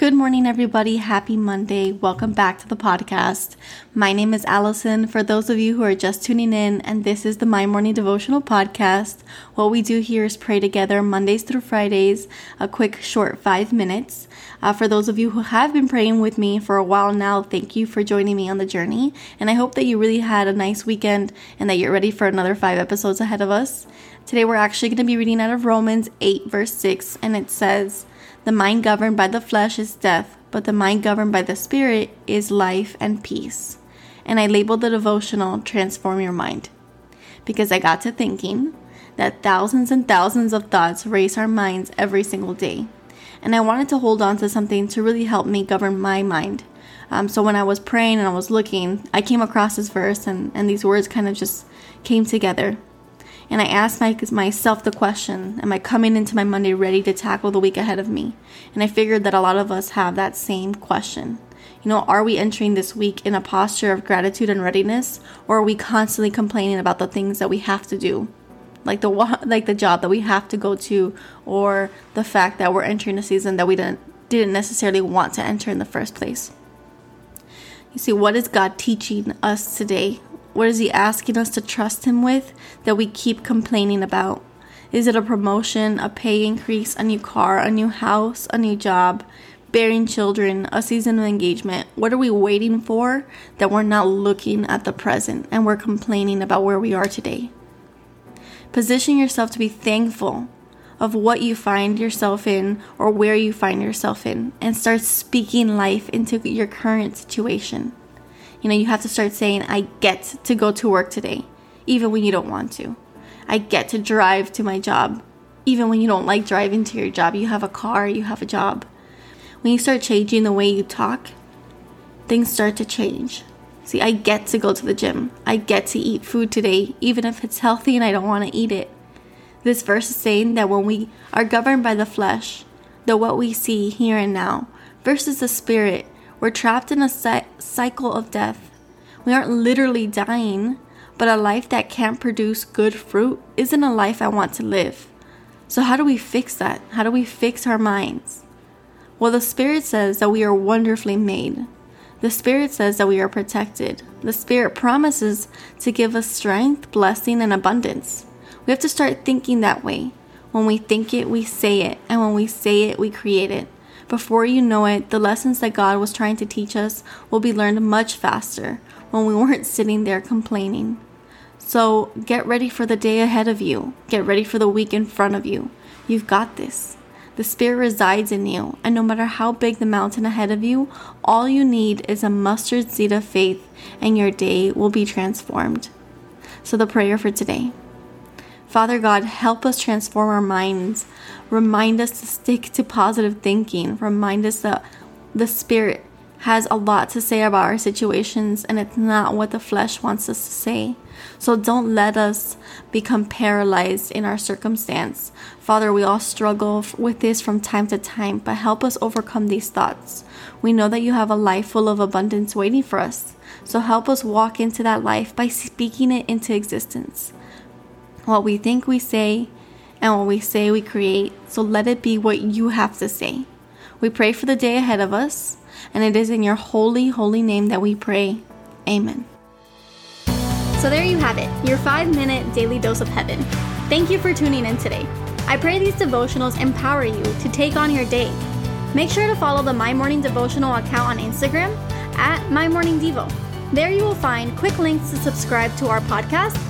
Good morning, everybody. Happy Monday. Welcome back to the podcast. My name is Alison. For those of you who are just tuning in, and this is the My Morning Devotional Podcast, what we do here is pray together Mondays through Fridays, a quick, short five minutes. Uh, for those of you who have been praying with me for a while now, thank you for joining me on the journey. And I hope that you really had a nice weekend and that you're ready for another five episodes ahead of us. Today, we're actually going to be reading out of Romans 8, verse 6, and it says, the mind governed by the flesh is death, but the mind governed by the spirit is life and peace. And I labeled the devotional Transform Your Mind because I got to thinking that thousands and thousands of thoughts race our minds every single day. And I wanted to hold on to something to really help me govern my mind. Um, so when I was praying and I was looking, I came across this verse and, and these words kind of just came together and I asked my, myself the question Am I coming into my Monday ready to tackle the week ahead of me? And I figured that a lot of us have that same question. You know, are we entering this week in a posture of gratitude and readiness, or are we constantly complaining about the things that we have to do? Like the like the job that we have to go to, or the fact that we're entering a season that we didn't didn't necessarily want to enter in the first place. You see, what is God teaching us today what is He asking us to trust Him with that we keep complaining about? Is it a promotion, a pay increase, a new car, a new house, a new job, bearing children, a season of engagement? What are we waiting for that we're not looking at the present and we're complaining about where we are today? Position yourself to be thankful of what you find yourself in or where you find yourself in and start speaking life into your current situation. You know, you have to start saying, I get to go to work today, even when you don't want to. I get to drive to my job, even when you don't like driving to your job. You have a car, you have a job. When you start changing the way you talk, things start to change. See, I get to go to the gym. I get to eat food today, even if it's healthy and I don't want to eat it. This verse is saying that when we are governed by the flesh, the what we see here and now, versus the spirit, we're trapped in a cycle of death. We aren't literally dying, but a life that can't produce good fruit isn't a life I want to live. So, how do we fix that? How do we fix our minds? Well, the Spirit says that we are wonderfully made. The Spirit says that we are protected. The Spirit promises to give us strength, blessing, and abundance. We have to start thinking that way. When we think it, we say it. And when we say it, we create it. Before you know it, the lessons that God was trying to teach us will be learned much faster when we weren't sitting there complaining. So get ready for the day ahead of you. Get ready for the week in front of you. You've got this. The Spirit resides in you, and no matter how big the mountain ahead of you, all you need is a mustard seed of faith, and your day will be transformed. So, the prayer for today Father God, help us transform our minds. Remind us to stick to positive thinking. Remind us that the Spirit has a lot to say about our situations and it's not what the flesh wants us to say. So don't let us become paralyzed in our circumstance. Father, we all struggle with this from time to time, but help us overcome these thoughts. We know that you have a life full of abundance waiting for us. So help us walk into that life by speaking it into existence. What we think we say, and what we say we create, so let it be what you have to say. We pray for the day ahead of us, and it is in your holy, holy name that we pray. Amen. So there you have it, your five minute daily dose of heaven. Thank you for tuning in today. I pray these devotionals empower you to take on your day. Make sure to follow the My Morning Devotional account on Instagram at My Morning Devo. There you will find quick links to subscribe to our podcast